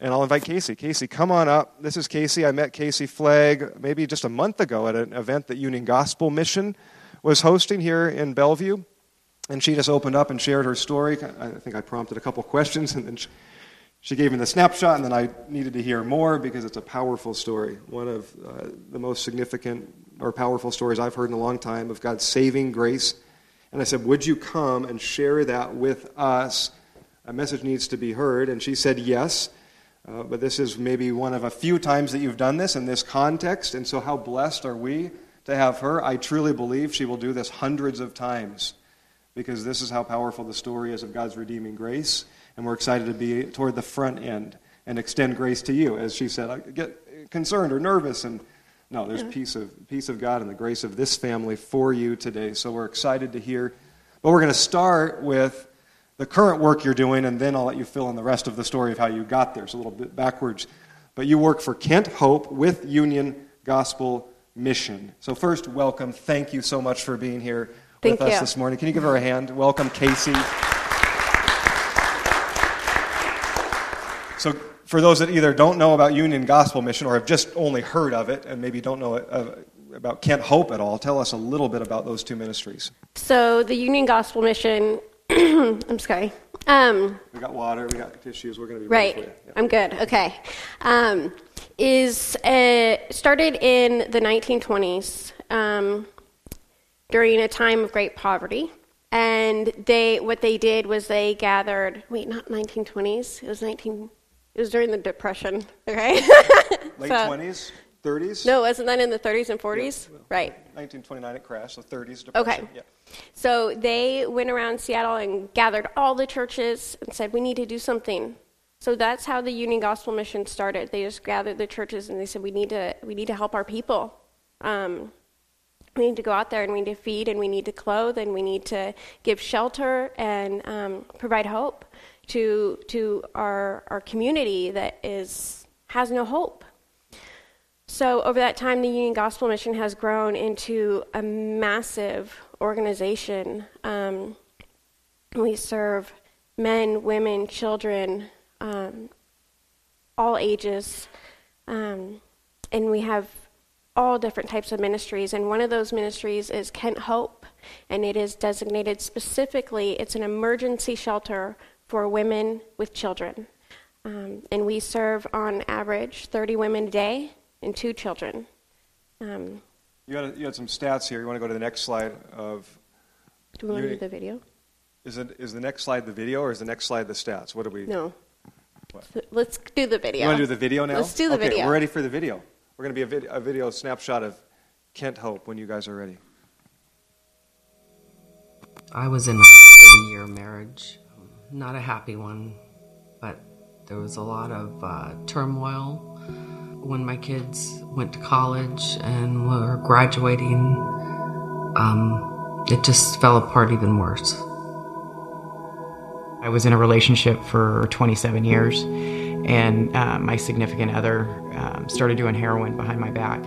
And I'll invite Casey. Casey, come on up. This is Casey. I met Casey Flagg maybe just a month ago at an event that Union Gospel Mission was hosting here in Bellevue. And she just opened up and shared her story. I think I prompted a couple questions, and then she gave me the snapshot, and then I needed to hear more because it's a powerful story. One of uh, the most significant or powerful stories I've heard in a long time of God's saving grace. And I said, Would you come and share that with us? A message needs to be heard. And she said, Yes. Uh, but this is maybe one of a few times that you've done this in this context. And so, how blessed are we to have her? I truly believe she will do this hundreds of times because this is how powerful the story is of God's redeeming grace. And we're excited to be toward the front end and extend grace to you. As she said, I get concerned or nervous. And no, there's yeah. peace, of, peace of God and the grace of this family for you today. So we're excited to hear. But we're going to start with the current work you're doing, and then I'll let you fill in the rest of the story of how you got there. It's a little bit backwards. But you work for Kent Hope with Union Gospel Mission. So, first, welcome. Thank you so much for being here Thank with you. us this morning. Can you give her a hand? Welcome, Casey. So, for those that either don't know about Union Gospel Mission or have just only heard of it and maybe don't know uh, about Kent Hope at all, tell us a little bit about those two ministries. So, the Union Gospel Mission I'm sorry. Um, we got water, we got tissues. We're going to be right. Yeah. I'm good. Okay. Um, is uh, started in the 1920s um, during a time of great poverty, and they what they did was they gathered. Wait, not 1920s. It was 19. It was during the Depression. Okay. Late so, 20s. 30s? No, wasn't that in the 30s and 40s? Yeah, right. 1929 it crashed, so 30s depression. Okay. Yeah. So they went around Seattle and gathered all the churches and said, we need to do something. So that's how the Union Gospel Mission started. They just gathered the churches and they said, we need to, we need to help our people. Um, we need to go out there and we need to feed and we need to clothe and we need to give shelter and um, provide hope to, to our, our community that is, has no hope. So, over that time, the Union Gospel Mission has grown into a massive organization. Um, we serve men, women, children, um, all ages, um, and we have all different types of ministries. And one of those ministries is Kent Hope, and it is designated specifically, it's an emergency shelter for women with children. Um, and we serve on average 30 women a day and two children. Um, you, had, you had some stats here. You want to go to the next slide of. Do we want to do the video? Is, it, is the next slide the video or is the next slide the stats? What do we. No. What? Let's do the video. You want to do the video now? Let's do the okay, video. We're ready for the video. We're going to be a, vid- a video snapshot of Kent Hope when you guys are ready. I was in a 30 year marriage, not a happy one, but there was a lot of uh, turmoil when my kids went to college and were graduating, um, it just fell apart even worse. I was in a relationship for 27 years, and uh, my significant other um, started doing heroin behind my back.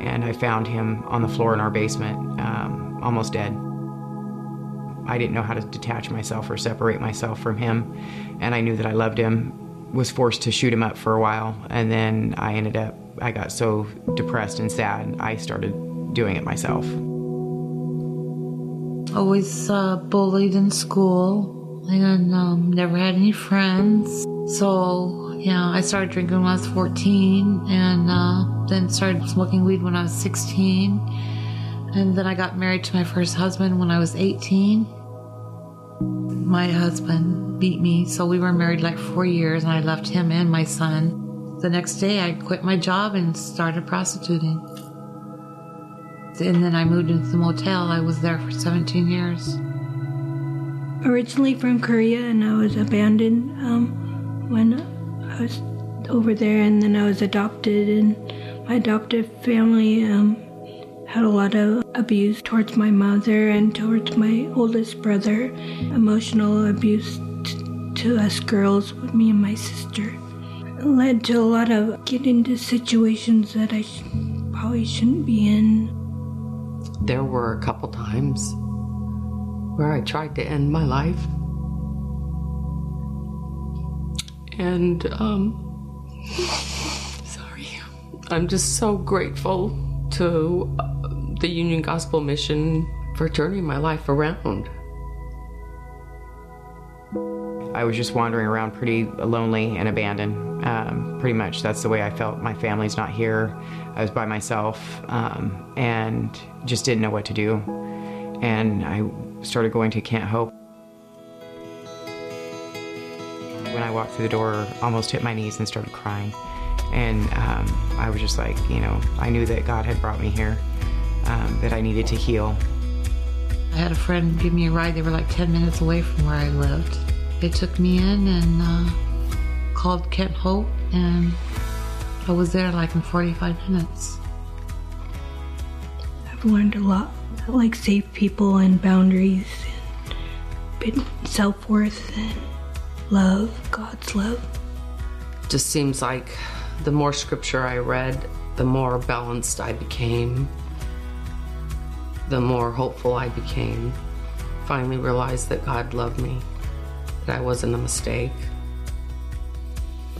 And I found him on the floor in our basement, um, almost dead. I didn't know how to detach myself or separate myself from him, and I knew that I loved him was forced to shoot him up for a while, and then I ended up, I got so depressed and sad, I started doing it myself. Always uh, bullied in school and um, never had any friends. So, yeah, I started drinking when I was 14 and uh, then started smoking weed when I was 16. And then I got married to my first husband when I was 18. My husband beat me, so we were married like four years, and I left him and my son. The next day, I quit my job and started prostituting. And then I moved into the motel. I was there for 17 years. Originally from Korea, and I was abandoned um, when I was over there, and then I was adopted, and my adoptive family um, had a lot of abuse towards my mother and towards my oldest brother, emotional abuse to us girls me and my sister. It led to a lot of getting into situations that I sh- probably shouldn't be in. There were a couple times where I tried to end my life. And um, Sorry. I'm just so grateful to the Union Gospel Mission for turning my life around. I was just wandering around pretty lonely and abandoned. Um, pretty much that's the way I felt. My family's not here. I was by myself um, and just didn't know what to do. And I started going to Kent Hope. When I walked through the door, almost hit my knees and started crying. And um, I was just like, you know, I knew that God had brought me here, um, that I needed to heal. I had a friend give me a ride. They were like 10 minutes away from where I lived. They took me in and uh, called Kent Hope, and I was there like in 45 minutes. I've learned a lot, like safe people and boundaries, and self worth and love, God's love. Just seems like the more scripture I read, the more balanced I became, the more hopeful I became. Finally realized that God loved me, that I wasn't a mistake.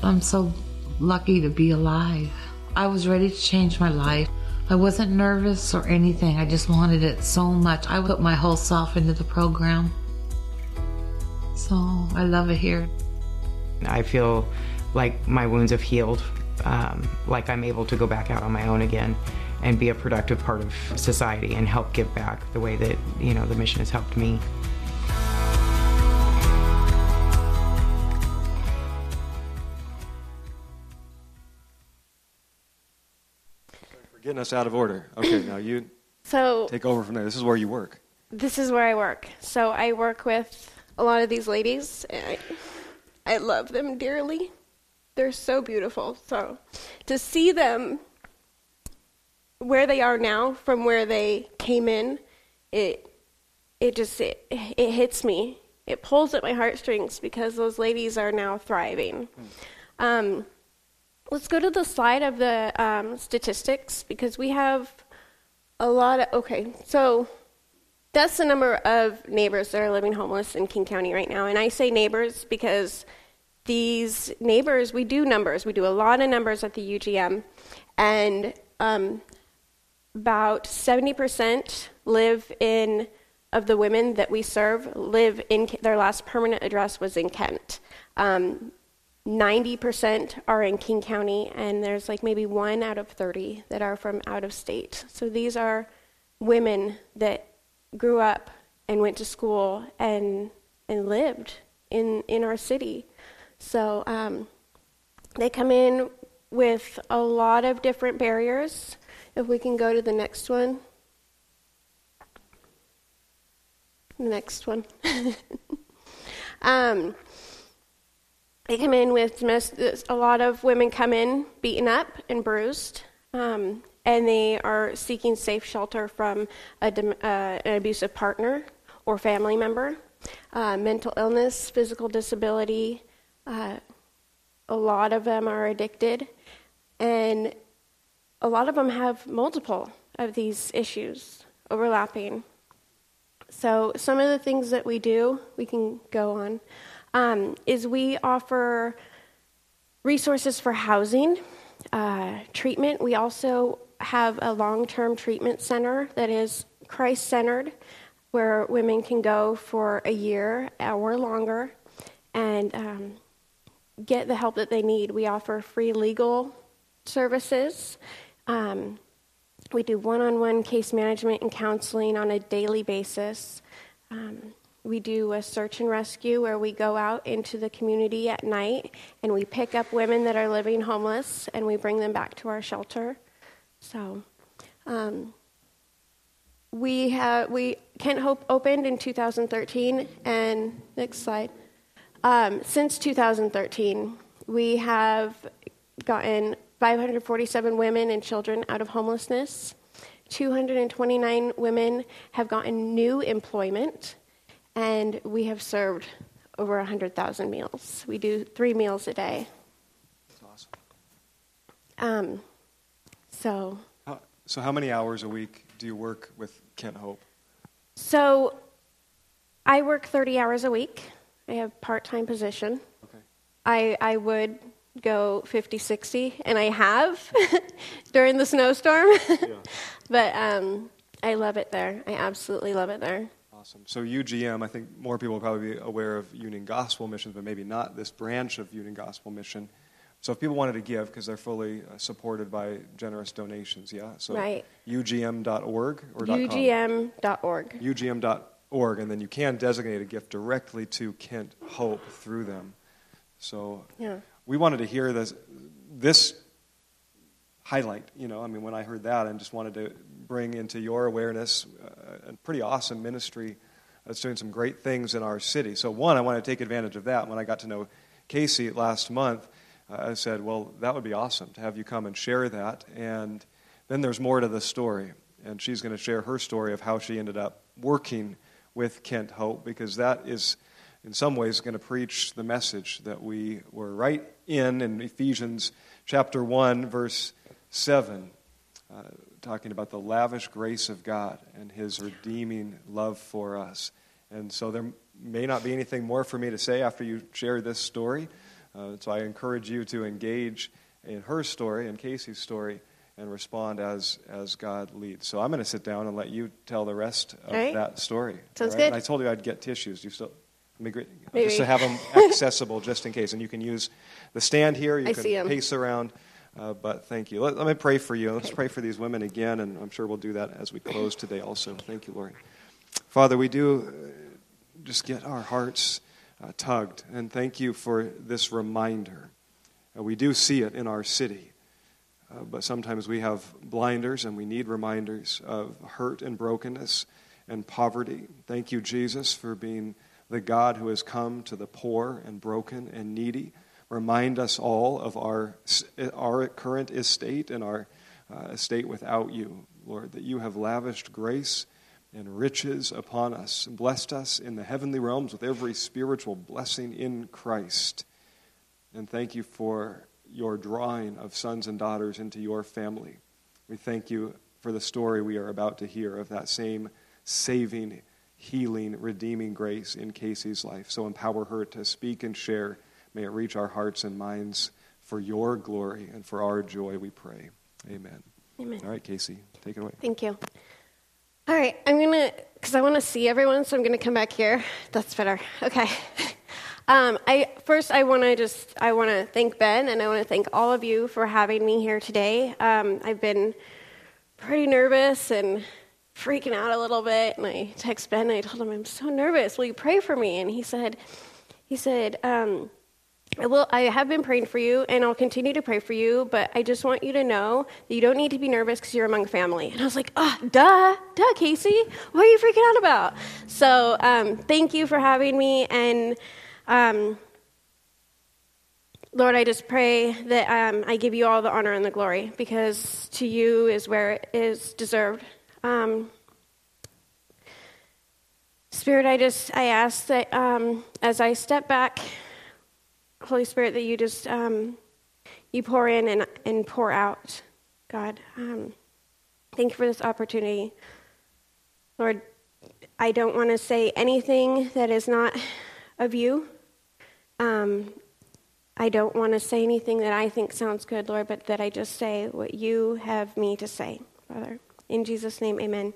I'm so lucky to be alive. I was ready to change my life. I wasn't nervous or anything. I just wanted it so much. I put my whole self into the program. So I love it here. I feel like my wounds have healed, um, like I'm able to go back out on my own again and be a productive part of society and help give back the way that you know the mission has helped me. We're getting us out of order. Okay, now you So take over from there. This is where you work. this is where I work. So I work with a lot of these ladies, and I, I love them dearly. They're so beautiful. So to see them where they are now from where they came in, it it just it, it hits me. It pulls at my heartstrings because those ladies are now thriving. Um, let's go to the slide of the um, statistics because we have a lot of okay. So that's the number of neighbors that are living homeless in King County right now. And I say neighbors because these neighbors, we do numbers. We do a lot of numbers at the UGM. And um, about 70% live in, of the women that we serve, live in, their last permanent address was in Kent. Um, 90% are in King County, and there's like maybe one out of 30 that are from out of state. So these are women that grew up and went to school and and lived in in our city. So um, they come in with a lot of different barriers. If we can go to the next one. The Next one. um, they come in with most, a lot of women come in beaten up and bruised. Um, and they are seeking safe shelter from a, uh, an abusive partner or family member, uh, mental illness, physical disability. Uh, a lot of them are addicted, and a lot of them have multiple of these issues overlapping. So, some of the things that we do, we can go on, um, is we offer resources for housing, uh, treatment. We also have a long term treatment center that is Christ centered, where women can go for a year or longer and um, get the help that they need. We offer free legal services. Um, we do one on one case management and counseling on a daily basis. Um, we do a search and rescue where we go out into the community at night and we pick up women that are living homeless and we bring them back to our shelter. So, um, we have we Kent Hope opened in 2013, and next slide. Um, since 2013, we have gotten 547 women and children out of homelessness. 229 women have gotten new employment, and we have served over 100,000 meals. We do three meals a day. That's awesome. Um, so, How, so, how many hours a week do you work with Kent Hope? so I work 30 hours a week. I have part-time position. Okay. I I would go 50, 60, and I have during the snowstorm. but um, I love it there. I absolutely love it there. Awesome. So UGM, I think more people will probably be aware of Union Gospel Missions, but maybe not this branch of Union Gospel Mission. So if people wanted to give, because they're fully uh, supported by generous donations, yeah. So Right. UGM.org or .com? UGM.org. UGM.org, and then you can designate a gift directly to Kent Hope through them. So Yeah. We wanted to hear this, this highlight. You know, I mean, when I heard that, I just wanted to bring into your awareness uh, a pretty awesome ministry that's doing some great things in our city. So, one, I want to take advantage of that. When I got to know Casey last month, uh, I said, well, that would be awesome to have you come and share that. And then there's more to the story. And she's going to share her story of how she ended up working with Kent Hope, because that is, in some ways, going to preach the message that we were right in in Ephesians chapter 1, verse 7, uh, talking about the lavish grace of God and his redeeming love for us. And so there may not be anything more for me to say after you share this story. Uh, so I encourage you to engage in her story and Casey's story and respond as, as God leads. So I'm going to sit down and let you tell the rest of right. that story. Sounds right? good. And I told you I'd get tissues. You still, let me great, Maybe. just to have them accessible just in case. And you can use the stand here. You I can pace around. Uh, but thank you. Let, let me pray for you. Let's pray for these women again, and I'm sure we'll do that as we close today also. Thank you, Lord. Father, we do uh, just get our hearts uh, tugged, and thank you for this reminder. Uh, we do see it in our city, uh, but sometimes we have blinders and we need reminders of hurt and brokenness and poverty. Thank you, Jesus, for being the God who has come to the poor and broken and needy. Remind us all of our, our current estate and our uh, estate without you, Lord, that you have lavished grace and riches upon us and blessed us in the heavenly realms with every spiritual blessing in Christ. And thank you for your drawing of sons and daughters into your family. We thank you for the story we are about to hear of that same saving, healing, redeeming grace in Casey's life. So empower her to speak and share. May it reach our hearts and minds for your glory and for our joy, we pray. Amen. Amen. All right, Casey, take it away. Thank you. All right, I'm gonna, because I want to see everyone, so I'm gonna come back here. That's better. Okay. Um, I first, I want to just, I want to thank Ben, and I want to thank all of you for having me here today. Um, I've been pretty nervous and freaking out a little bit, and I text Ben, and I told him I'm so nervous. Will you pray for me? And he said, he said. Um, I will. I have been praying for you, and I'll continue to pray for you. But I just want you to know that you don't need to be nervous because you're among family. And I was like, ah, duh, duh, Casey. What are you freaking out about? So, um, thank you for having me, and um, Lord, I just pray that um, I give you all the honor and the glory because to you is where it is deserved. Um, Spirit, I just I ask that um, as I step back. Holy Spirit, that you just um, you pour in and, and pour out, God. Um, thank you for this opportunity, Lord. I don't want to say anything that is not of you. Um, I don't want to say anything that I think sounds good, Lord, but that I just say what you have me to say, Father. In Jesus' name, Amen.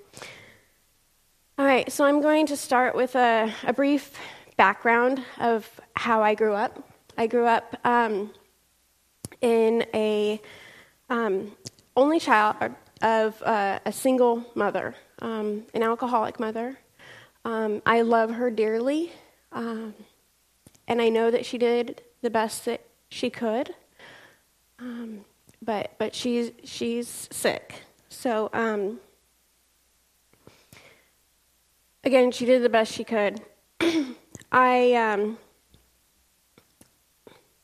All right, so I'm going to start with a, a brief background of how I grew up. I grew up um, in a um, only child of uh, a single mother, um, an alcoholic mother. Um, I love her dearly, um, and I know that she did the best that she could. Um, but but she's she's sick, so um, again, she did the best she could. I um,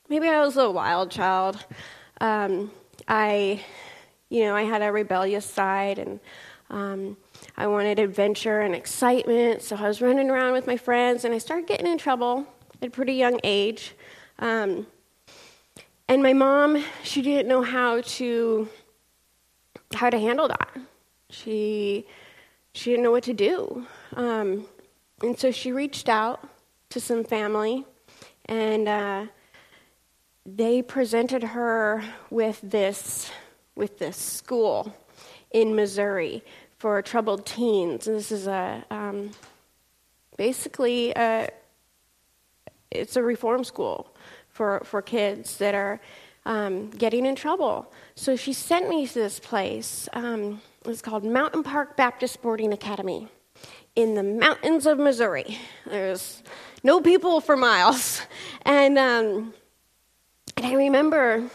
maybe I was a wild child. Um, I, you know, I had a rebellious side, and um, I wanted adventure and excitement. So I was running around with my friends, and I started getting in trouble at a pretty young age. Um, and my mom, she didn't know how to how to handle that. She she didn't know what to do, um, and so she reached out to some family, and uh, they presented her with this with this school in Missouri for troubled teens. And this is a um, basically a, it's a reform school for for kids that are um, getting in trouble. So she sent me to this place. Um, it's called Mountain Park Baptist Boarding Academy in the mountains of Missouri. There's no people for miles. And, um, and I remember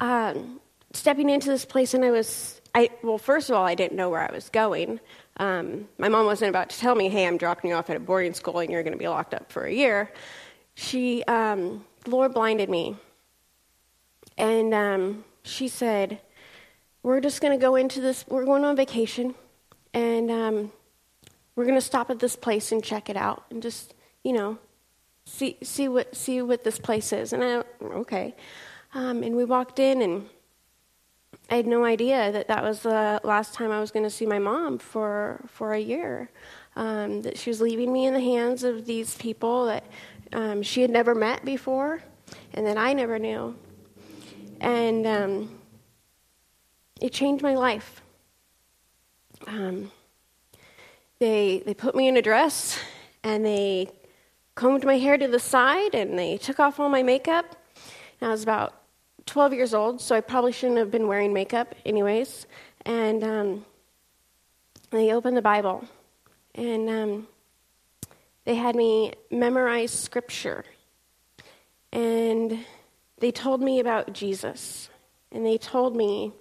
um, stepping into this place, and I was, I, well, first of all, I didn't know where I was going. Um, my mom wasn't about to tell me, hey, I'm dropping you off at a boarding school and you're going to be locked up for a year. She, um, Lord blinded me. And um, she said, We're just going to go into this, we're going on vacation, and um, we're going to stop at this place and check it out and just, you know, see, see, what, see what this place is. And I, okay. Um, and we walked in, and I had no idea that that was the last time I was going to see my mom for, for a year. Um, that she was leaving me in the hands of these people that um, she had never met before and that I never knew. And um, it changed my life. Um, they, they put me in a dress and they combed my hair to the side and they took off all my makeup. And I was about 12 years old, so I probably shouldn't have been wearing makeup, anyways. And um, they opened the Bible and um, they had me memorize scripture. And they told me about Jesus. And they told me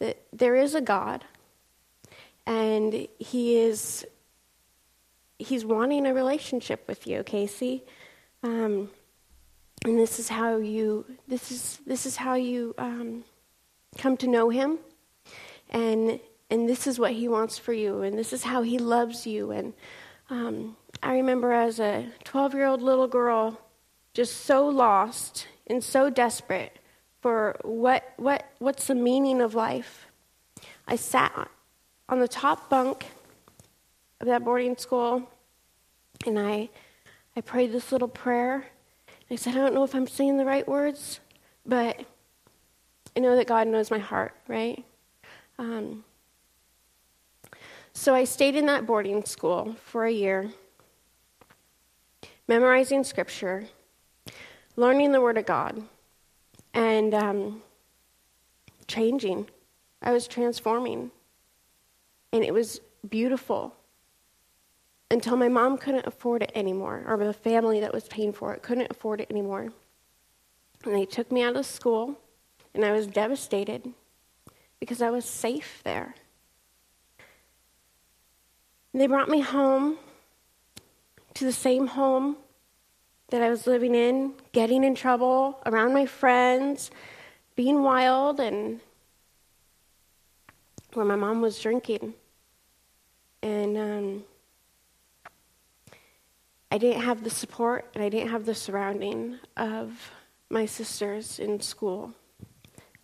that there is a God and he is he's wanting a relationship with you, Casey. Um, and this is how you this is this is how you um, come to know him, and and this is what he wants for you, and this is how he loves you. And um, I remember as a 12 year old little girl, just so lost and so desperate for what what what's the meaning of life. I sat on the top bunk of that boarding school and I I prayed this little prayer. I said, I don't know if I'm saying the right words, but I know that God knows my heart, right? Um, so I stayed in that boarding school for a year, memorizing scripture, learning the Word of God, and um, changing. I was transforming. And it was beautiful until my mom couldn't afford it anymore, or the family that was paying for it couldn't afford it anymore. And they took me out of school, and I was devastated because I was safe there. They brought me home to the same home that I was living in, getting in trouble around my friends, being wild, and where my mom was drinking. And um, I didn't have the support and I didn't have the surrounding of my sisters in school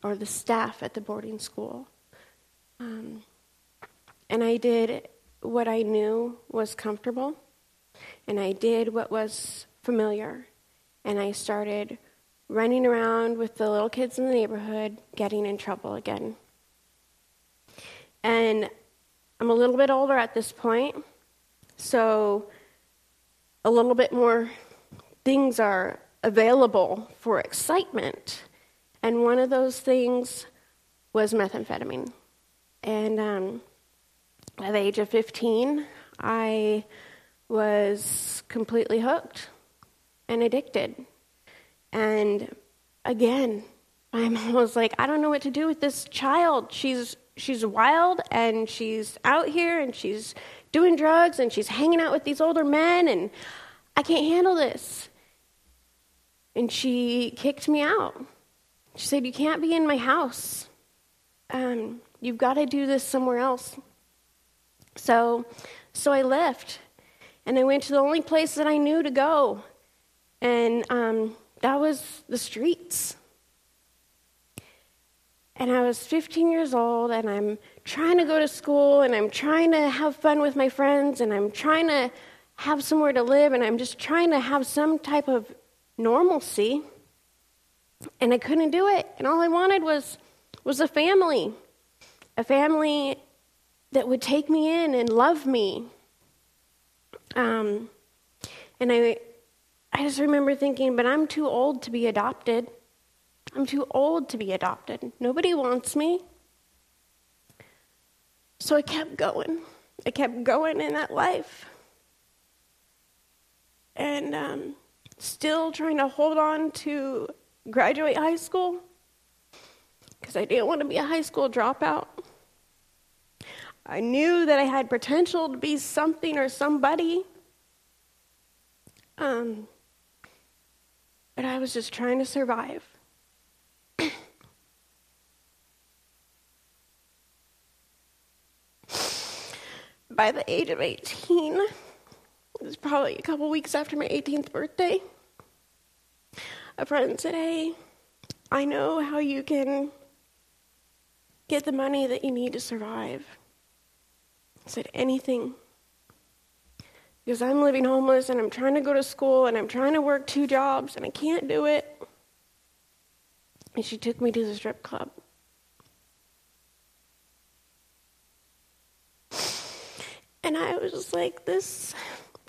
or the staff at the boarding school. Um, and I did what I knew was comfortable, and I did what was familiar. And I started running around with the little kids in the neighborhood, getting in trouble again. And I'm a little bit older at this point, so a little bit more things are available for excitement. And one of those things was methamphetamine. And um, at the age of 15, I was completely hooked and addicted. And again, my mom was like, I don't know what to do with this child. She's she's wild and she's out here and she's doing drugs and she's hanging out with these older men and I can't handle this. And she kicked me out. She said, You can't be in my house. Um, you've got to do this somewhere else. So, so I left and I went to the only place that I knew to go, and um, that was the streets. And I was 15 years old, and I'm trying to go to school, and I'm trying to have fun with my friends, and I'm trying to have somewhere to live, and I'm just trying to have some type of normalcy. And I couldn't do it. And all I wanted was, was a family, a family that would take me in and love me. Um, and I, I just remember thinking, but I'm too old to be adopted. I'm too old to be adopted. Nobody wants me. So I kept going. I kept going in that life. And um, still trying to hold on to graduate high school because I didn't want to be a high school dropout. I knew that I had potential to be something or somebody. Um, but I was just trying to survive. By the age of 18, it was probably a couple weeks after my 18th birthday, a friend said, Hey, I know how you can get the money that you need to survive. I said, Anything. Because I'm living homeless and I'm trying to go to school and I'm trying to work two jobs and I can't do it. And she took me to the strip club. And I was just like, this,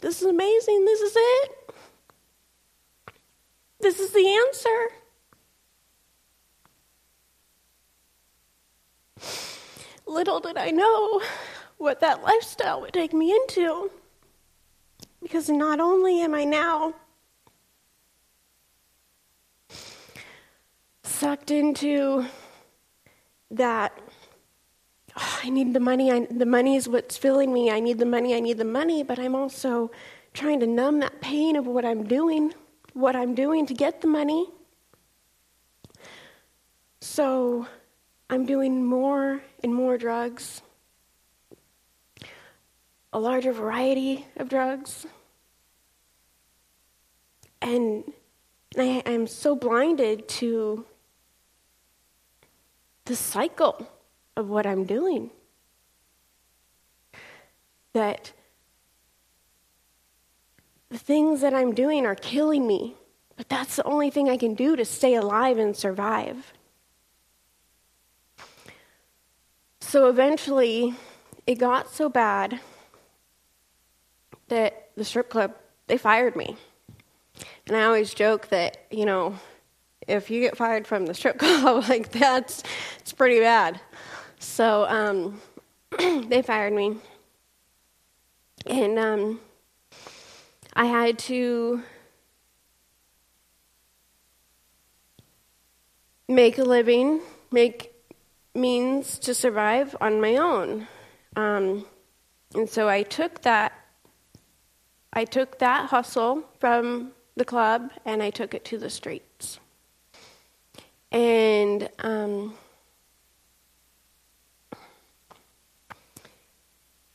this is amazing. This is it. This is the answer. Little did I know what that lifestyle would take me into. Because not only am I now sucked into that oh, I need the money, I, the money is what's filling me, I need the money, I need the money, but I'm also trying to numb that pain of what I'm doing, what I'm doing to get the money. So I'm doing more and more drugs, a larger variety of drugs. And I, am so blinded to the cycle of what I'm doing that the things that I'm doing are killing me, but that's the only thing I can do to stay alive and survive. So eventually, it got so bad that the strip club, they fired me. And I always joke that, you know, if you get fired from the strip club, like that's it's pretty bad. So um, they fired me, and um, I had to make a living, make means to survive on my own. Um, and so I took that I took that hustle from the club and I took it to the streets. And um,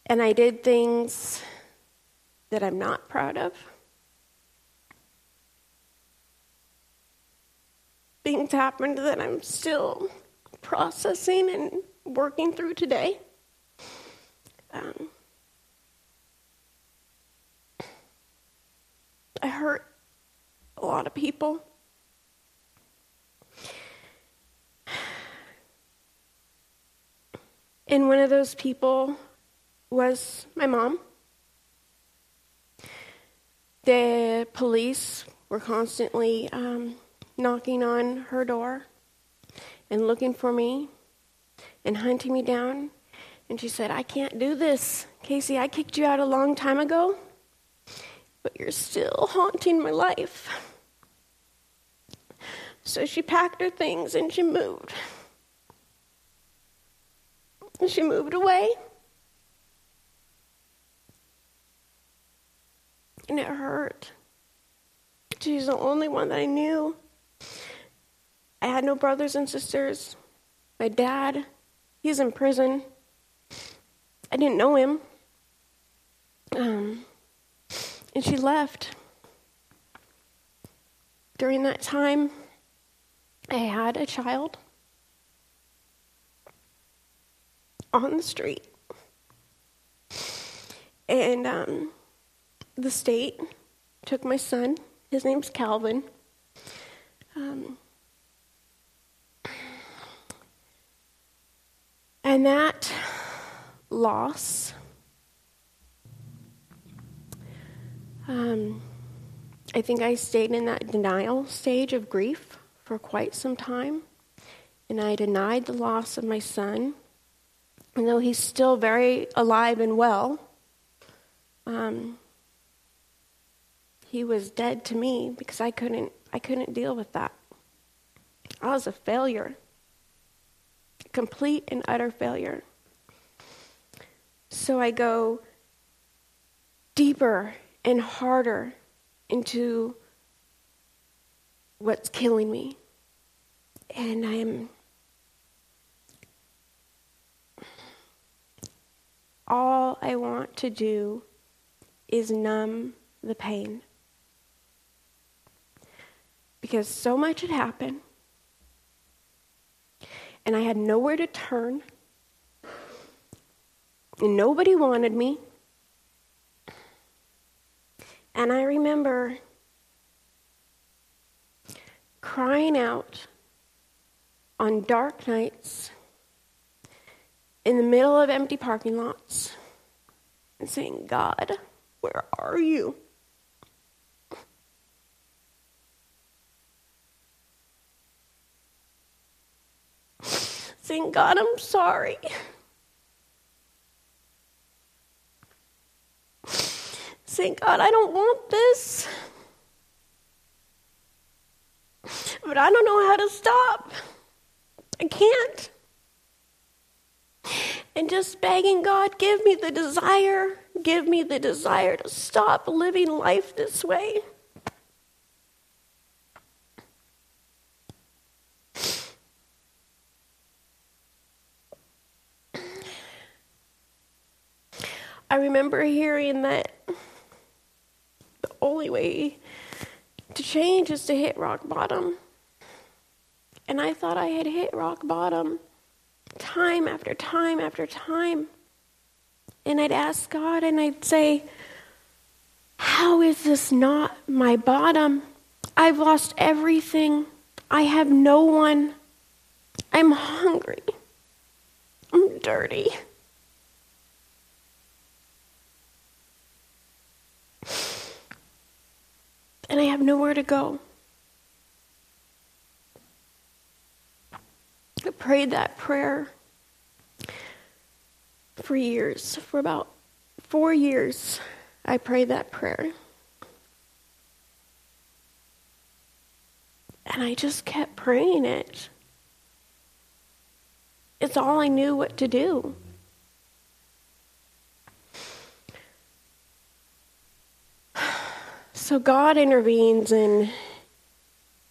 and I did things that I'm not proud of. Things happened that I'm still processing and working through today. Um, I hurt a lot of people. And one of those people was my mom. The police were constantly um, knocking on her door and looking for me and hunting me down. And she said, I can't do this. Casey, I kicked you out a long time ago but you're still haunting my life. So she packed her things and she moved. And she moved away. And it hurt. She's the only one that I knew. I had no brothers and sisters. My dad, he's in prison. I didn't know him. Um, and she left. During that time, I had a child on the street. And um, the state took my son. His name's Calvin. Um, and that loss um, I think I stayed in that denial stage of grief for quite some time. And I denied the loss of my son. And though he's still very alive and well, um, he was dead to me because I couldn't, I couldn't deal with that. I was a failure, complete and utter failure. So I go deeper and harder into what's killing me. And I'm all I want to do is numb the pain. Because so much had happened, and I had nowhere to turn, and nobody wanted me. And I remember crying out on dark nights in the middle of empty parking lots and saying, God, where are you? Saying, God, I'm sorry. Saying, God, I don't want this. But I don't know how to stop. I can't and just begging God, give me the desire, give me the desire to stop living life this way. I remember hearing that the only way to change is to hit rock bottom. And I thought I had hit rock bottom time after time after time. And I'd ask God and I'd say, How is this not my bottom? I've lost everything. I have no one. I'm hungry. I'm dirty. And I have nowhere to go. I prayed that prayer for years. For about four years, I prayed that prayer. And I just kept praying it. It's all I knew what to do. So God intervenes in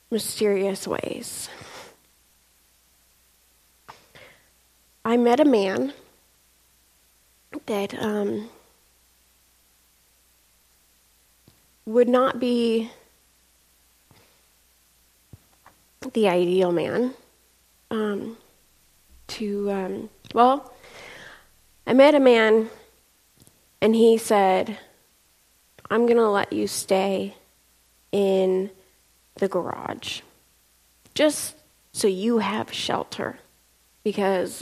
mysterious ways. I met a man that um, would not be the ideal man um, to, um, well, I met a man and he said, I'm going to let you stay in the garage just so you have shelter because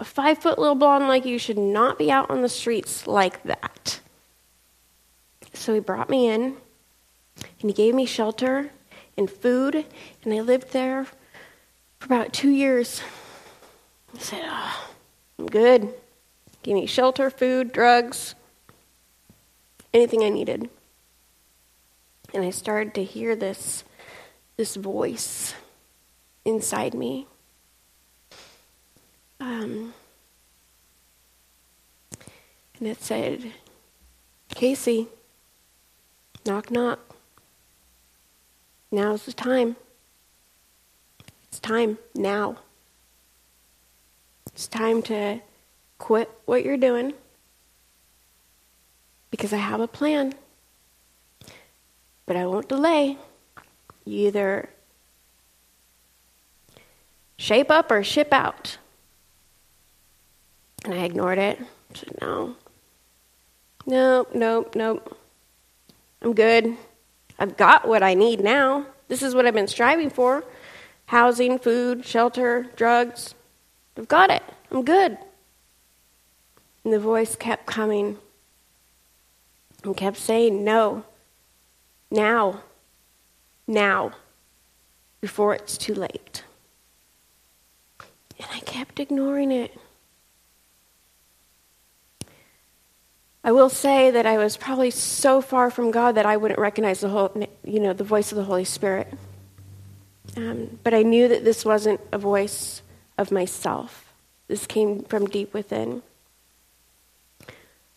a five foot little blonde like you should not be out on the streets like that. So he brought me in and he gave me shelter and food, and I lived there for about two years. He said, oh, I'm good. Gave me shelter, food, drugs, anything I needed. And I started to hear this, this voice inside me um, and it said, Casey, knock, knock. Now's the time. It's time now. It's time to quit what you're doing because I have a plan. But I won't delay. You either shape up or ship out. And I ignored it. I said, no. Nope, nope, nope. I'm good. I've got what I need now. This is what I've been striving for housing, food, shelter, drugs. I've got it. I'm good. And the voice kept coming and kept saying, No, now, now, before it's too late. And I kept ignoring it. I will say that I was probably so far from God that I wouldn't recognize the whole, you know, the voice of the Holy Spirit. Um, but I knew that this wasn't a voice of myself. This came from deep within.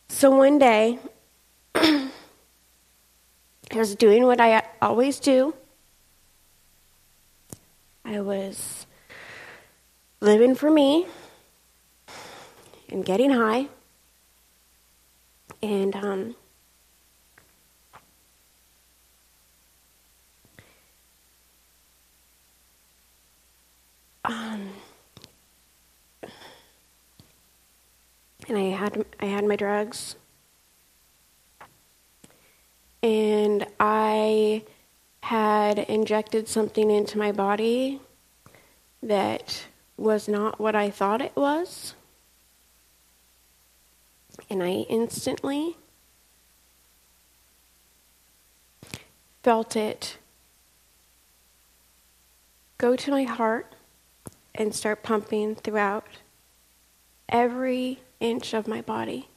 So one day, I was doing what I always do. I was living for me and getting high. And um, um, and I had I had my drugs, and I had injected something into my body that was not what I thought it was. And I instantly felt it go to my heart and start pumping throughout every inch of my body.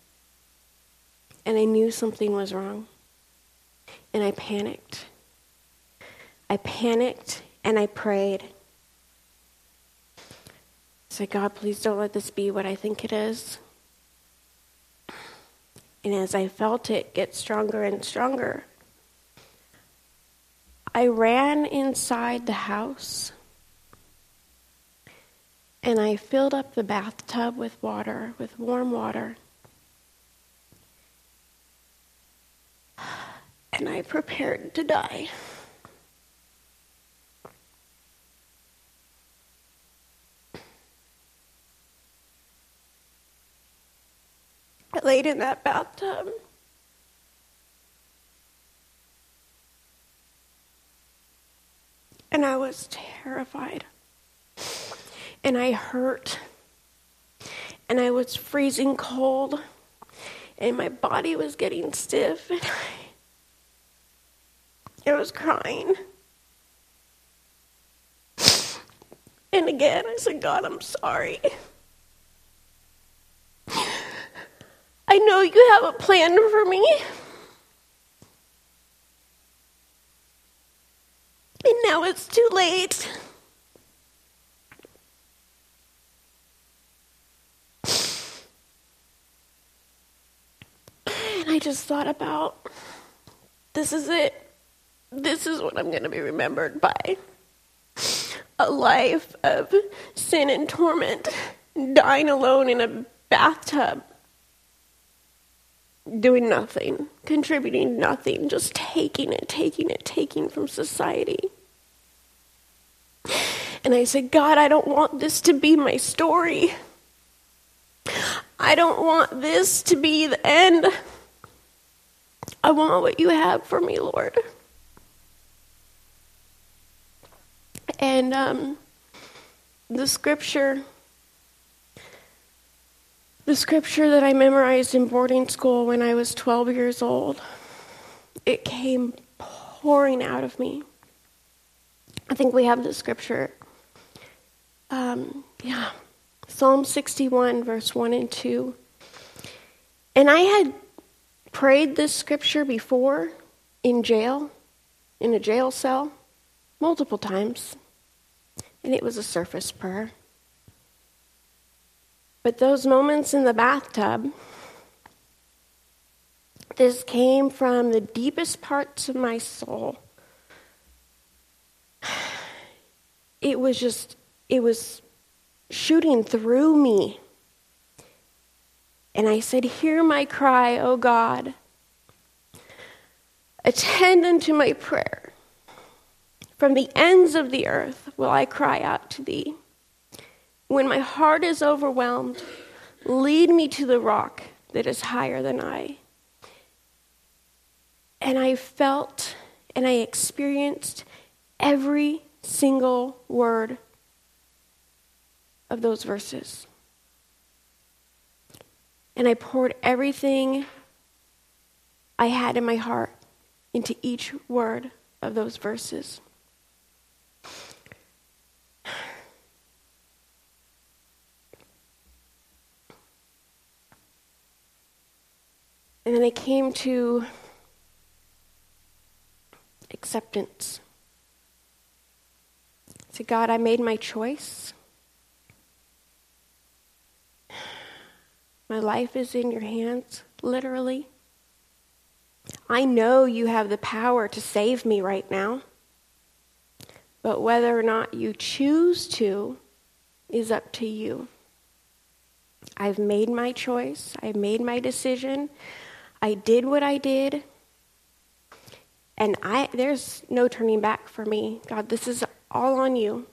And I knew something was wrong. And I panicked. I panicked and I prayed. I said, God, please don't let this be what I think it is. And as I felt it get stronger and stronger, I ran inside the house and I filled up the bathtub with water, with warm water. And I prepared to die. Laid in that bathtub. And I was terrified. And I hurt. And I was freezing cold. And my body was getting stiff. And I, I was crying. And again, I said, God, I'm sorry. I know you have a plan for me. And now it's too late. And I just thought about this is it. This is what I'm going to be remembered by. A life of sin and torment, dying alone in a bathtub doing nothing, contributing nothing, just taking it, taking it, taking from society. And I said, God, I don't want this to be my story. I don't want this to be the end. I want what you have for me, Lord. And um, the scripture the scripture that I memorized in boarding school when I was 12 years old, it came pouring out of me. I think we have the scripture. Um, yeah, Psalm 61, verse 1 and 2. And I had prayed this scripture before in jail, in a jail cell, multiple times. And it was a surface prayer. But those moments in the bathtub, this came from the deepest parts of my soul. It was just, it was shooting through me. And I said, Hear my cry, O God. Attend unto my prayer. From the ends of the earth will I cry out to thee. When my heart is overwhelmed, lead me to the rock that is higher than I. And I felt and I experienced every single word of those verses. And I poured everything I had in my heart into each word of those verses. And then I came to acceptance. Said, God, I made my choice. My life is in your hands, literally. I know you have the power to save me right now. But whether or not you choose to is up to you. I've made my choice, I've made my decision. I did what I did. And I there's no turning back for me. God, this is all on you.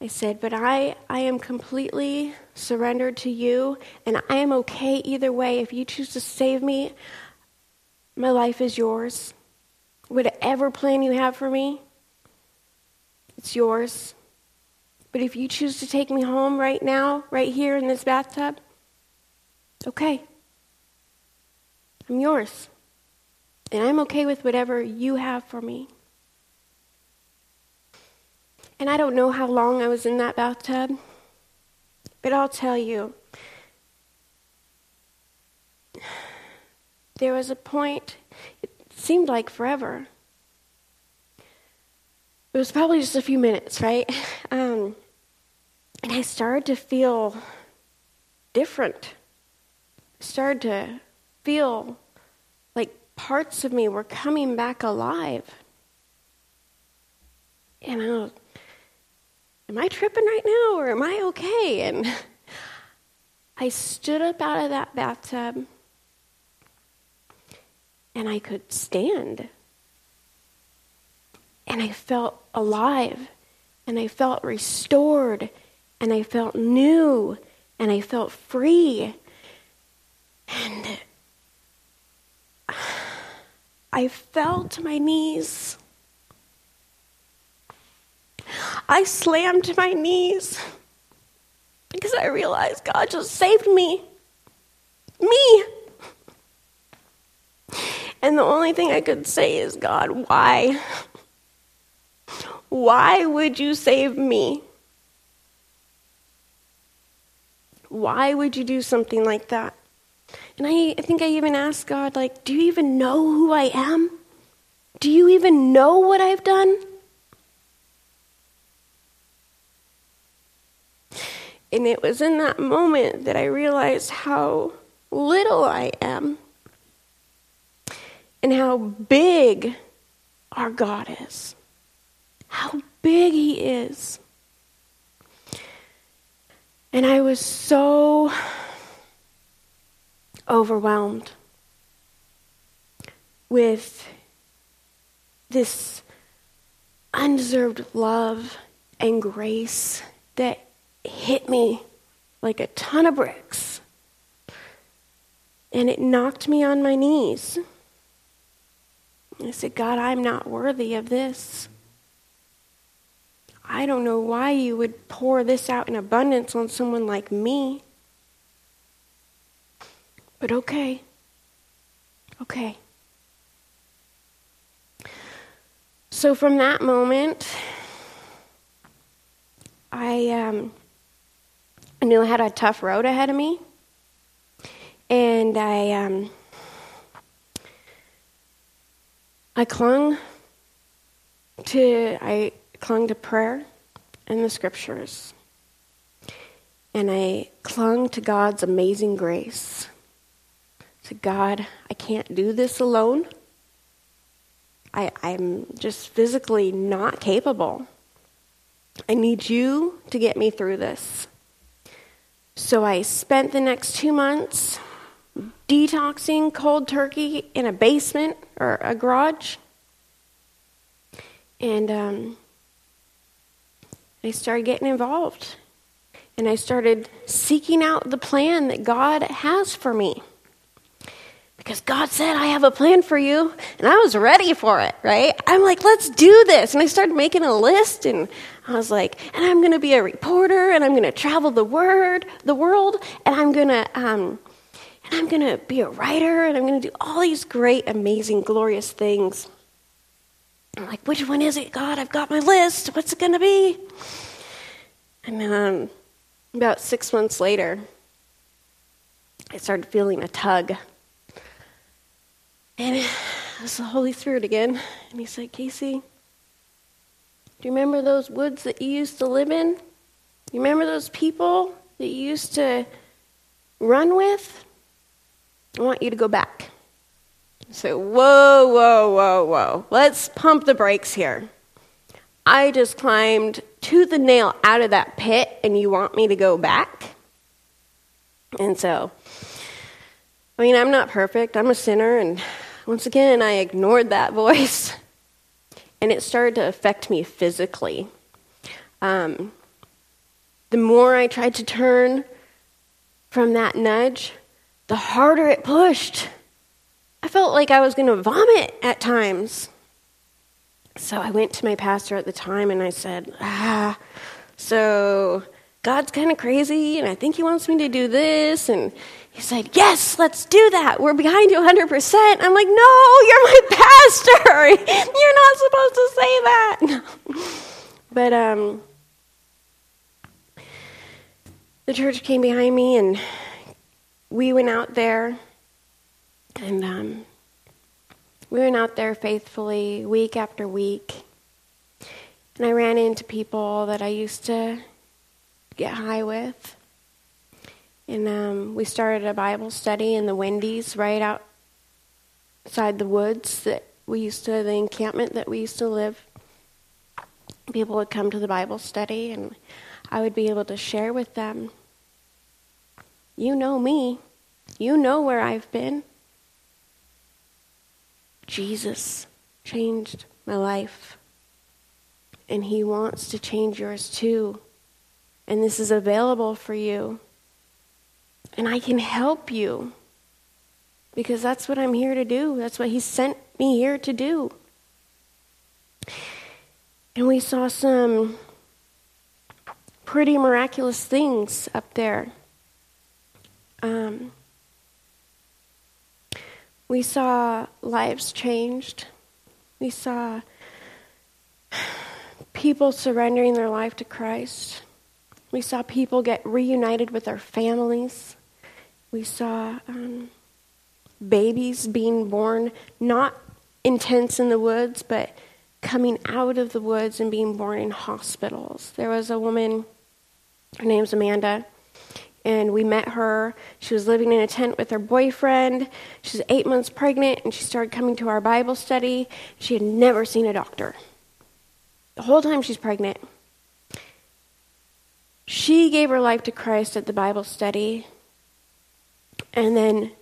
I said, but I, I am completely surrendered to you, and I am okay either way. If you choose to save me, my life is yours. Whatever plan you have for me, it's yours. But if you choose to take me home right now, right here in this bathtub, okay. I'm yours. And I'm okay with whatever you have for me. And I don't know how long I was in that bathtub, but I'll tell you. There was a point, it seemed like forever. It was probably just a few minutes, right? Um, and I started to feel different. Started to feel parts of me were coming back alive. And I was, am I tripping right now or am I okay? And I stood up out of that bathtub and I could stand. And I felt alive and I felt restored and I felt new and I felt free. And I fell to my knees. I slammed to my knees because I realized God just saved me. Me. And the only thing I could say is, God, why? Why would you save me? Why would you do something like that? And I, I think I even asked God, like, do you even know who I am? Do you even know what I've done? And it was in that moment that I realized how little I am and how big our God is. How big He is. And I was so overwhelmed with this undeserved love and grace that hit me like a ton of bricks. And it knocked me on my knees. I said, God, I'm not worthy of this. I don't know why you would pour this out in abundance on someone like me. But okay. Okay. So from that moment, I um, knew I had a tough road ahead of me. And I, um, I clung to, I clung to prayer and the scriptures. And I clung to God's amazing grace. To God, I can't do this alone. I, I'm just physically not capable. I need you to get me through this. So I spent the next two months detoxing cold turkey in a basement or a garage. And um, I started getting involved. And I started seeking out the plan that God has for me. Because God said, I have a plan for you. And I was ready for it, right? I'm like, let's do this. And I started making a list and I was like, and I'm going to be a reporter and I'm going to travel the word, the world, and I'm going to, um, and I'm going to be a writer and I'm going to do all these great, amazing, glorious things. I'm like, which one is it, God? I've got my list. What's it going to be? And um, about six months later, I started feeling a tug. And it was the Holy Spirit again. And he said, Casey, do you remember those woods that you used to live in? You remember those people that you used to run with? I want you to go back. So, whoa, whoa, whoa, whoa. Let's pump the brakes here. I just climbed to the nail out of that pit, and you want me to go back? And so, I mean, I'm not perfect. I'm a sinner, and once again, I ignored that voice, and it started to affect me physically. Um, the more I tried to turn from that nudge, the harder it pushed. I felt like I was going to vomit at times. So I went to my pastor at the time and I said, Ah, so God's kind of crazy and I think He wants me to do this. And he said, Yes, let's do that. We're behind you 100%. I'm like, No, you're my pastor. You're not supposed to say that. But um, the church came behind me and we went out there and um, we went out there faithfully week after week. And I ran into people that I used to get high with. And um, we started a Bible study in the Wendy's right outside the woods that we used to, the encampment that we used to live. People would come to the Bible study, and I would be able to share with them. You know me. You know where I've been. Jesus changed my life. And He wants to change yours too. And this is available for you. And I can help you. Because that's what I'm here to do. That's what He sent me here to do. And we saw some pretty miraculous things up there. Um, we saw lives changed. We saw people surrendering their life to Christ. We saw people get reunited with their families. We saw um, babies being born, not in tents in the woods, but coming out of the woods and being born in hospitals. There was a woman, her name's Amanda and we met her. She was living in a tent with her boyfriend. She was eight months pregnant, and she started coming to our Bible study. She had never seen a doctor. The whole time she's pregnant. She gave her life to Christ at the Bible study, and then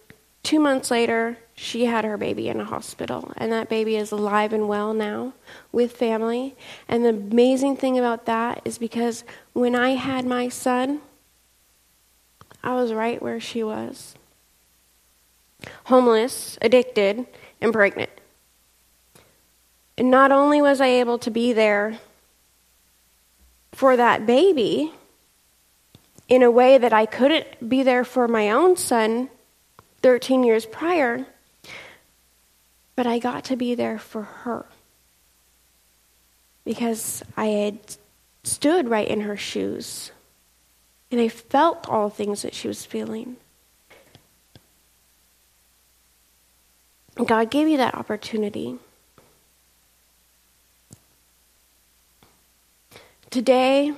two months later, she had her baby in a hospital, and that baby is alive and well now with family. And the amazing thing about that is because when I had my son, I was right where she was homeless, addicted, and pregnant. And not only was I able to be there for that baby in a way that I couldn't be there for my own son 13 years prior, but I got to be there for her because I had stood right in her shoes. And I felt all the things that she was feeling. God gave you that opportunity. Today,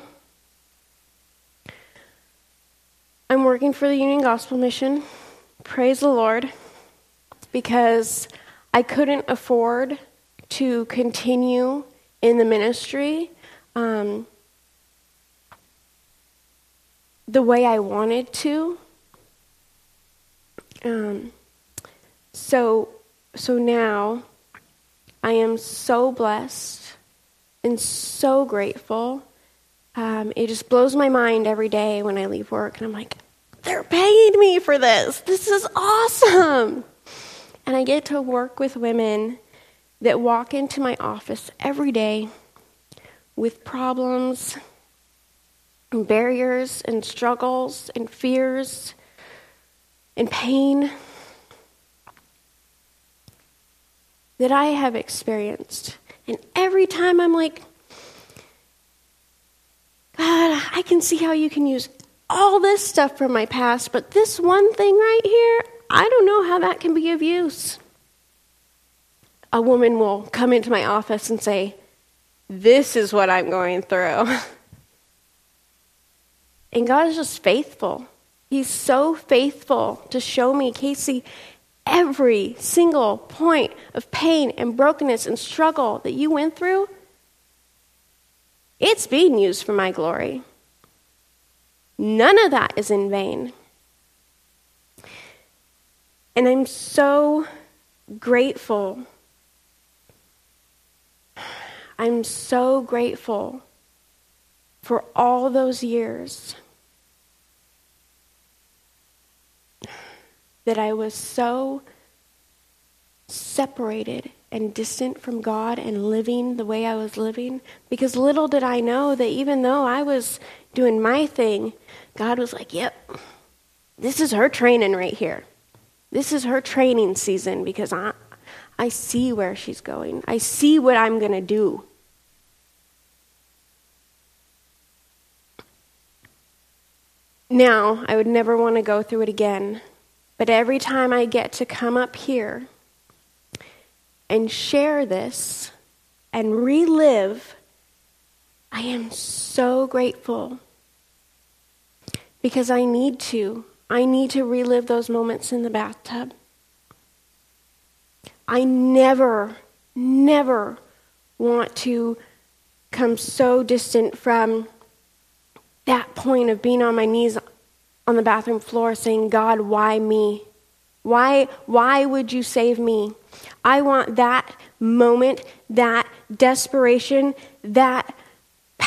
I'm working for the Union Gospel Mission. Praise the Lord. Because I couldn't afford to continue in the ministry. Um, the way I wanted to. Um, so, so now I am so blessed and so grateful. Um, it just blows my mind every day when I leave work, and I'm like, they're paying me for this. This is awesome. And I get to work with women that walk into my office every day with problems and barriers and struggles and fears and pain that I have experienced. And every time I'm like, God, I can see how you can use all this stuff from my past, but this one thing right here, I don't know how that can be of use. A woman will come into my office and say, This is what I'm going through. And God is just faithful. He's so faithful to show me, Casey, every single point of pain and brokenness and struggle that you went through. It's being used for my glory. None of that is in vain. And I'm so grateful. I'm so grateful for all those years that I was so separated and distant from God and living the way I was living. Because little did I know that even though I was doing my thing, God was like, yep, this is her training right here. This is her training season because I, I see where she's going, I see what I'm going to do. Now, I would never want to go through it again, but every time I get to come up here and share this and relive, I am so grateful because I need to. I need to relive those moments in the bathtub. I never, never want to come so distant from that point of being on my knees on the bathroom floor saying, God, why me? Why, why would you save me? I want that moment, that desperation, that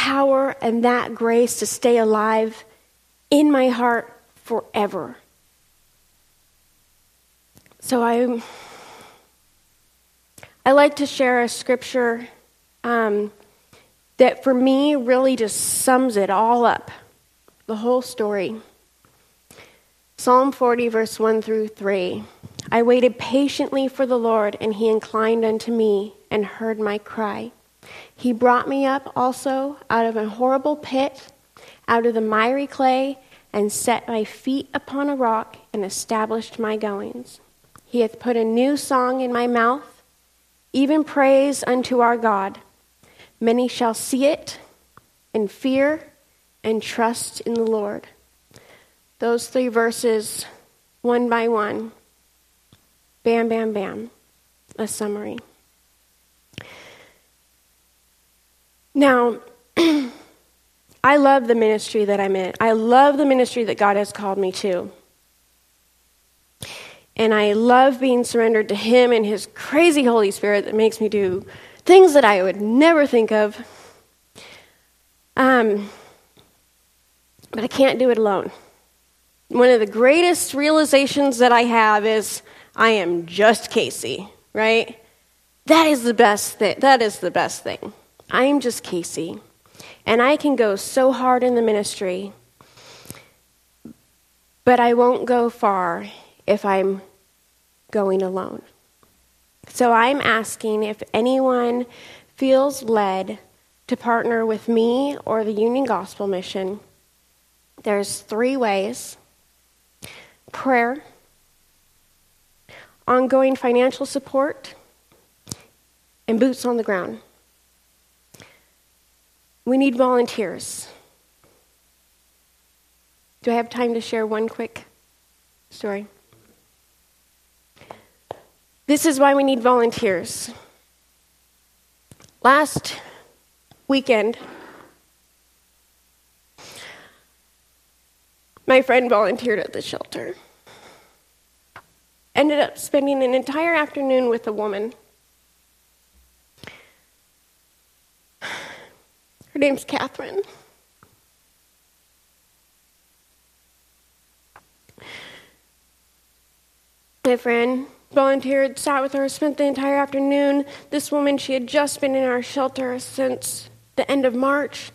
power, and that grace to stay alive in my heart forever. So I, I like to share a scripture um, that for me really just sums it all up, the whole story. Psalm 40, verse 1 through 3. I waited patiently for the Lord, and he inclined unto me and heard my cry. He brought me up also out of a horrible pit, out of the miry clay, and set my feet upon a rock, and established my goings. He hath put a new song in my mouth, even praise unto our God. Many shall see it and fear and trust in the Lord. Those three verses, one by one, bam, bam, bam, a summary. Now, I love the ministry that I'm in. I love the ministry that God has called me to. And I love being surrendered to Him and His crazy Holy Spirit that makes me do things that I would never think of. Um, but I can't do it alone. One of the greatest realizations that I have is I am just Casey, right? That is the best thing. That is the best thing. I am just Casey. And I can go so hard in the ministry, but I won't go far if I'm going alone. So I'm asking if anyone feels led to partner with me or the Union Gospel Mission. There's three ways prayer, ongoing financial support, and boots on the ground. We need volunteers. Do I have time to share one quick story? This is why we need volunteers. Last weekend, my friend volunteered at the shelter. Ended up spending an entire afternoon with a woman. Her name's Catherine. My friend volunteered, sat with her, spent the entire afternoon. This woman, she had just been in our shelter since the end of March.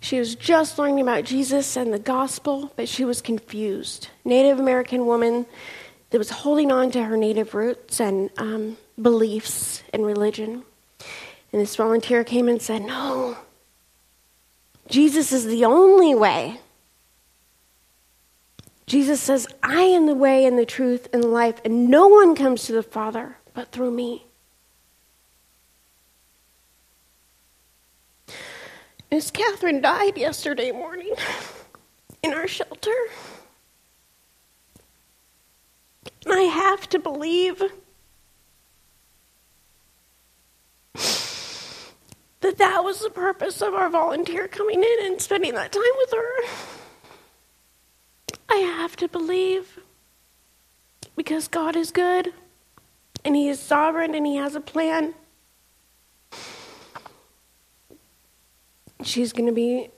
She was just learning about Jesus and the gospel, but she was confused. Native American woman that was holding on to her native roots and um, beliefs and religion. And this volunteer came and said, No, Jesus is the only way. Jesus says, I am the way and the truth and the life, and no one comes to the Father but through me. Miss Catherine died yesterday morning in our shelter. And I have to believe that that was the purpose of our volunteer coming in and spending that time with her. I have to believe because God is good and He is sovereign and He has a plan. She's going to be,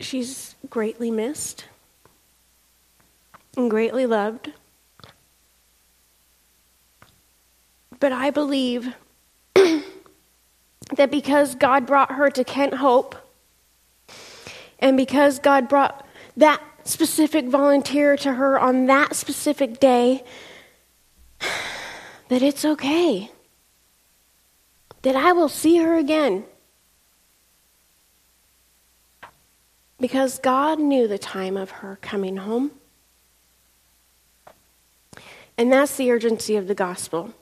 she's greatly missed and greatly loved. But I believe that because God brought her to Kent Hope, and because God brought that specific volunteer to her on that specific day, that it's okay. That I will see her again. Because God knew the time of her coming home. And that's the urgency of the gospel.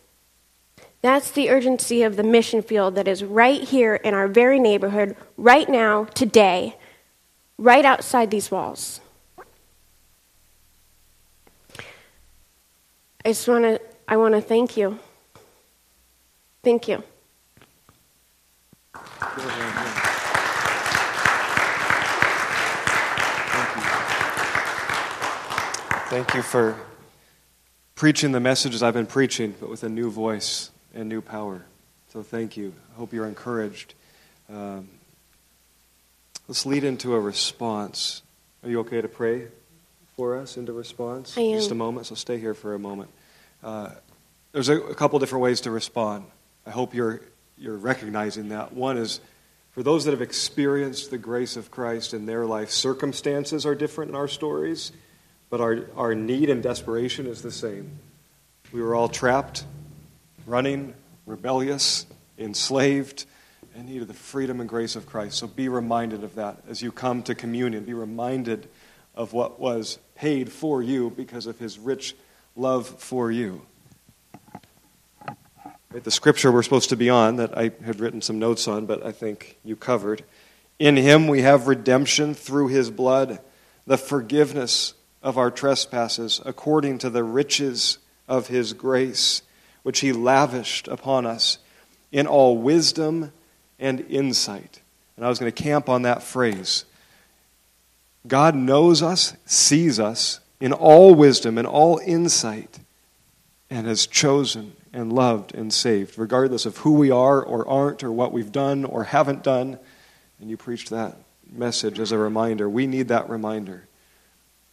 That's the urgency of the mission field that is right here in our very neighborhood, right now, today, right outside these walls. I just want to I want to thank you. Thank you. Thank you for preaching the messages I've been preaching, but with a new voice and new power. So thank you. I hope you're encouraged. Um, let's lead into a response. Are you okay to pray for us into response? I am. Just a moment, so stay here for a moment. Uh, there's a, a couple different ways to respond. I hope you're, you're recognizing that. One is for those that have experienced the grace of Christ in their life, circumstances are different in our stories, but our, our need and desperation is the same. We were all trapped, running, rebellious, enslaved, in need of the freedom and grace of Christ. So be reminded of that as you come to communion. Be reminded of what was paid for you because of his rich love for you. The scripture we're supposed to be on that I had written some notes on, but I think you covered. In him we have redemption through his blood, the forgiveness of our trespasses, according to the riches of his grace, which he lavished upon us in all wisdom and insight. And I was going to camp on that phrase. God knows us, sees us in all wisdom and all insight, and has chosen and loved and saved, regardless of who we are or aren't or what we've done or haven't done. And you preached that message as a reminder. We need that reminder.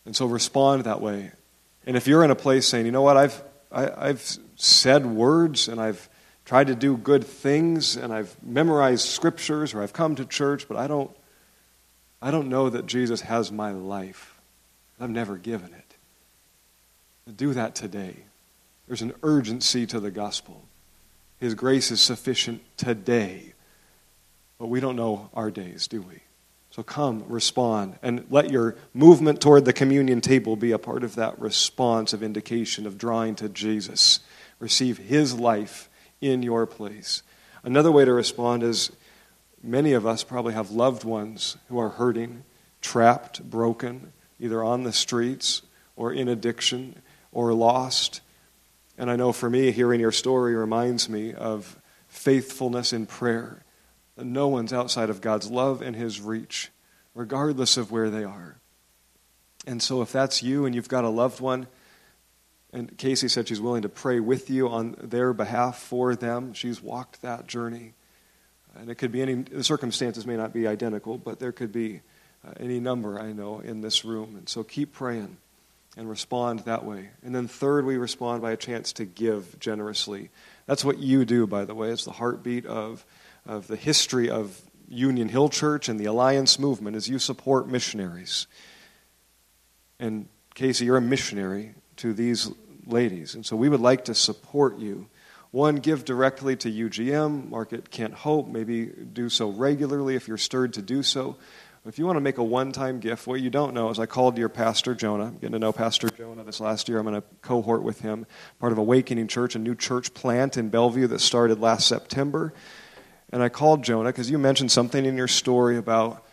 And so respond that way. And if you're in a place saying, you know what, I've, I, have i have said words and I've tried to do good things and I've memorized scriptures or I've come to church, but I don't, I don't know that Jesus has my life. I've never given it. Do that today. There's an urgency to the gospel. His grace is sufficient today. But we don't know our days, do we? So come, respond, and let your movement toward the communion table be a part of that response of indication of drawing to Jesus. Receive his life in your place. Another way to respond is many of us probably have loved ones who are hurting, trapped, broken, either on the streets or in addiction or lost. And I know for me, hearing your story reminds me of faithfulness in prayer no one's outside of God's love and His reach, regardless of where they are. And so, if that's you and you've got a loved one, and Casey said she's willing to pray with you on their behalf for them, she's walked that journey. And it could be any, the circumstances may not be identical, but there could be uh, any number, I know, in this room. And so keep praying. and respond that way. And then, third, we respond by a chance to give generously. That's what you do, by the way. It's the heartbeat of, of the history of Union Hill Church and the Alliance movement is you support missionaries. And Casey, you're a missionary to these ladies. And so we would like to support you. One, give directly to UGM, market Kent Hope, maybe do so regularly if you're stirred to do so. If you want to make a one time gift, what you don't know is I called your pastor, Jonah. I'm getting to know Pastor Jonah this last year. I'm going to cohort with him, part of Awakening Church, a new church plant in Bellevue that started last September. And I called Jonah because you mentioned something in your story about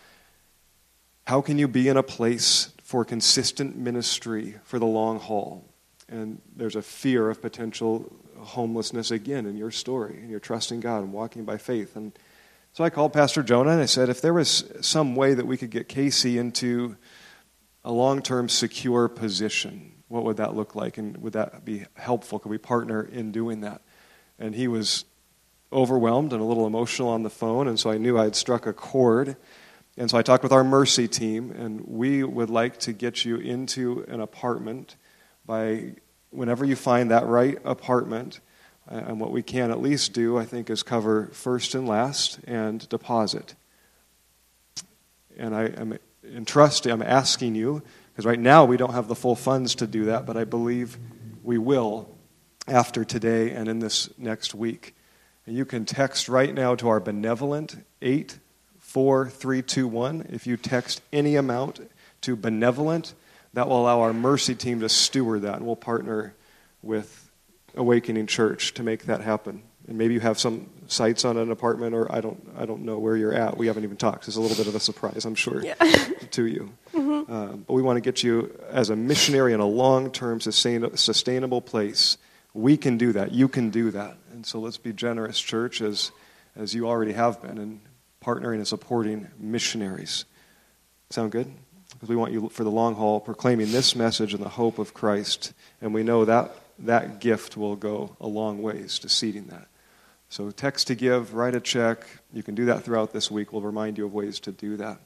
how can you be in a place for consistent ministry for the long haul. And there's a fear of potential homelessness again in your story, and you're trusting God and walking by faith. And so I called Pastor Jonah and I said, if there was some way that we could get Casey into a long term secure position, what would that look like? And would that be helpful? Could we partner in doing that? And he was overwhelmed and a little emotional on the phone, and so I knew I had struck a chord. And so I talked with our mercy team, and we would like to get you into an apartment by whenever you find that right apartment and what we can at least do, I think, is cover first and last and deposit. And I am entrusting, I'm asking you, because right now we don't have the full funds to do that, but I believe we will after today and in this next week. You can text right now to our benevolent 84321. If you text any amount to benevolent, that will allow our mercy team to steward that, and we'll partner with Awakening Church to make that happen. And maybe you have some sights on an apartment, or I don't, I don't know where you're at. We haven't even talked. It's a little bit of a surprise, I'm sure, yeah. to you. Mm-hmm. Uh, but we want to get you as a missionary in a long-term, sustain, sustainable place. We can do that. You can do that. And so let's be generous, church, as as you already have been, in partnering and supporting missionaries. Sound good? Because we want you for the long haul, proclaiming this message and the hope of Christ, and we know that that gift will go a long ways to seeding that. So, text to give, write a check. You can do that throughout this week. We'll remind you of ways to do that.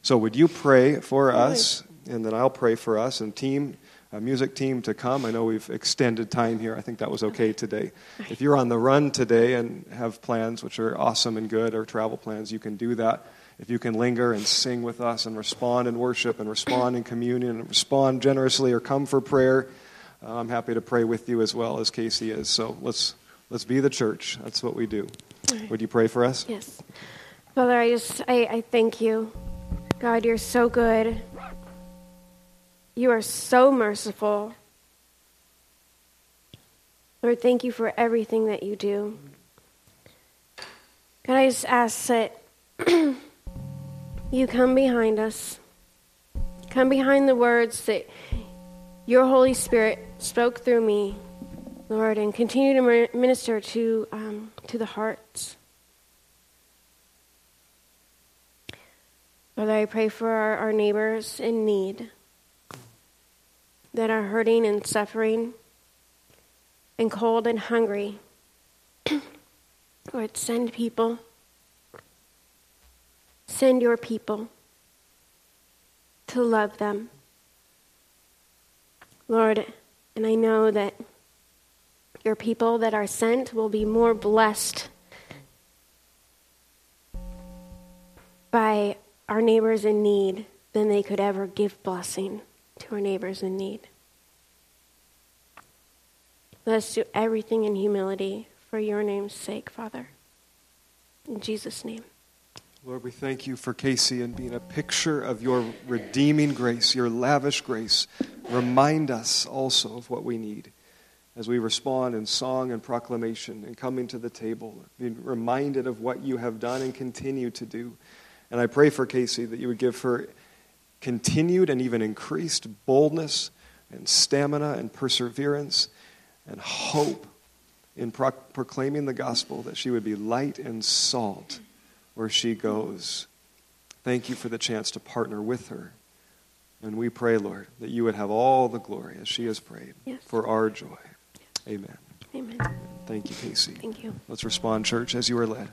So, would you pray for us? And then I'll pray for us and team, music team to come. I know we've extended time here. I think that was okay today. If you're on the run today and have plans, which are awesome and good, or travel plans, you can do that. If you can linger and sing with us and respond in worship and respond in communion and respond generously or come for prayer uh, I'm happy to pray with you as well as Casey is. So let's let's be the church. That's what we do. Would you pray for us? Yes. Father, I just I, I thank you. God, you're so good. You are so merciful. Lord, thank you for everything that you do. God, I just ask that you come behind us. Come behind the words that your Holy Spirit spoke through me, Lord, and continue to minister to, um, to the hearts. Father, I pray for our, our neighbors in need that are hurting and suffering and cold and hungry. Lord, send people. Send your people to love them. Lord, and I know that your people that are sent will be more blessed by our neighbors in need than they could ever give blessing to our neighbors in need. Let us do everything in humility for your name's sake, Father. In Jesus' name. Lord, we thank you for Casey and being a picture of your redeeming grace, your lavish grace. Remind us also of what we need as we respond in song and proclamation and coming to the table, being reminded of what you have done and continue to do. And I pray for Casey that you would give her continued and even increased boldness and stamina and perseverance and hope in pro- proclaiming the gospel, that she would be light and salt where she goes. Thank you for the chance to partner with her. And we pray, Lord, that you would have all the glory as she has prayed yes. for our joy. Amen. Amen. Thank you, Casey. Thank you. Let's respond, church, as you are led.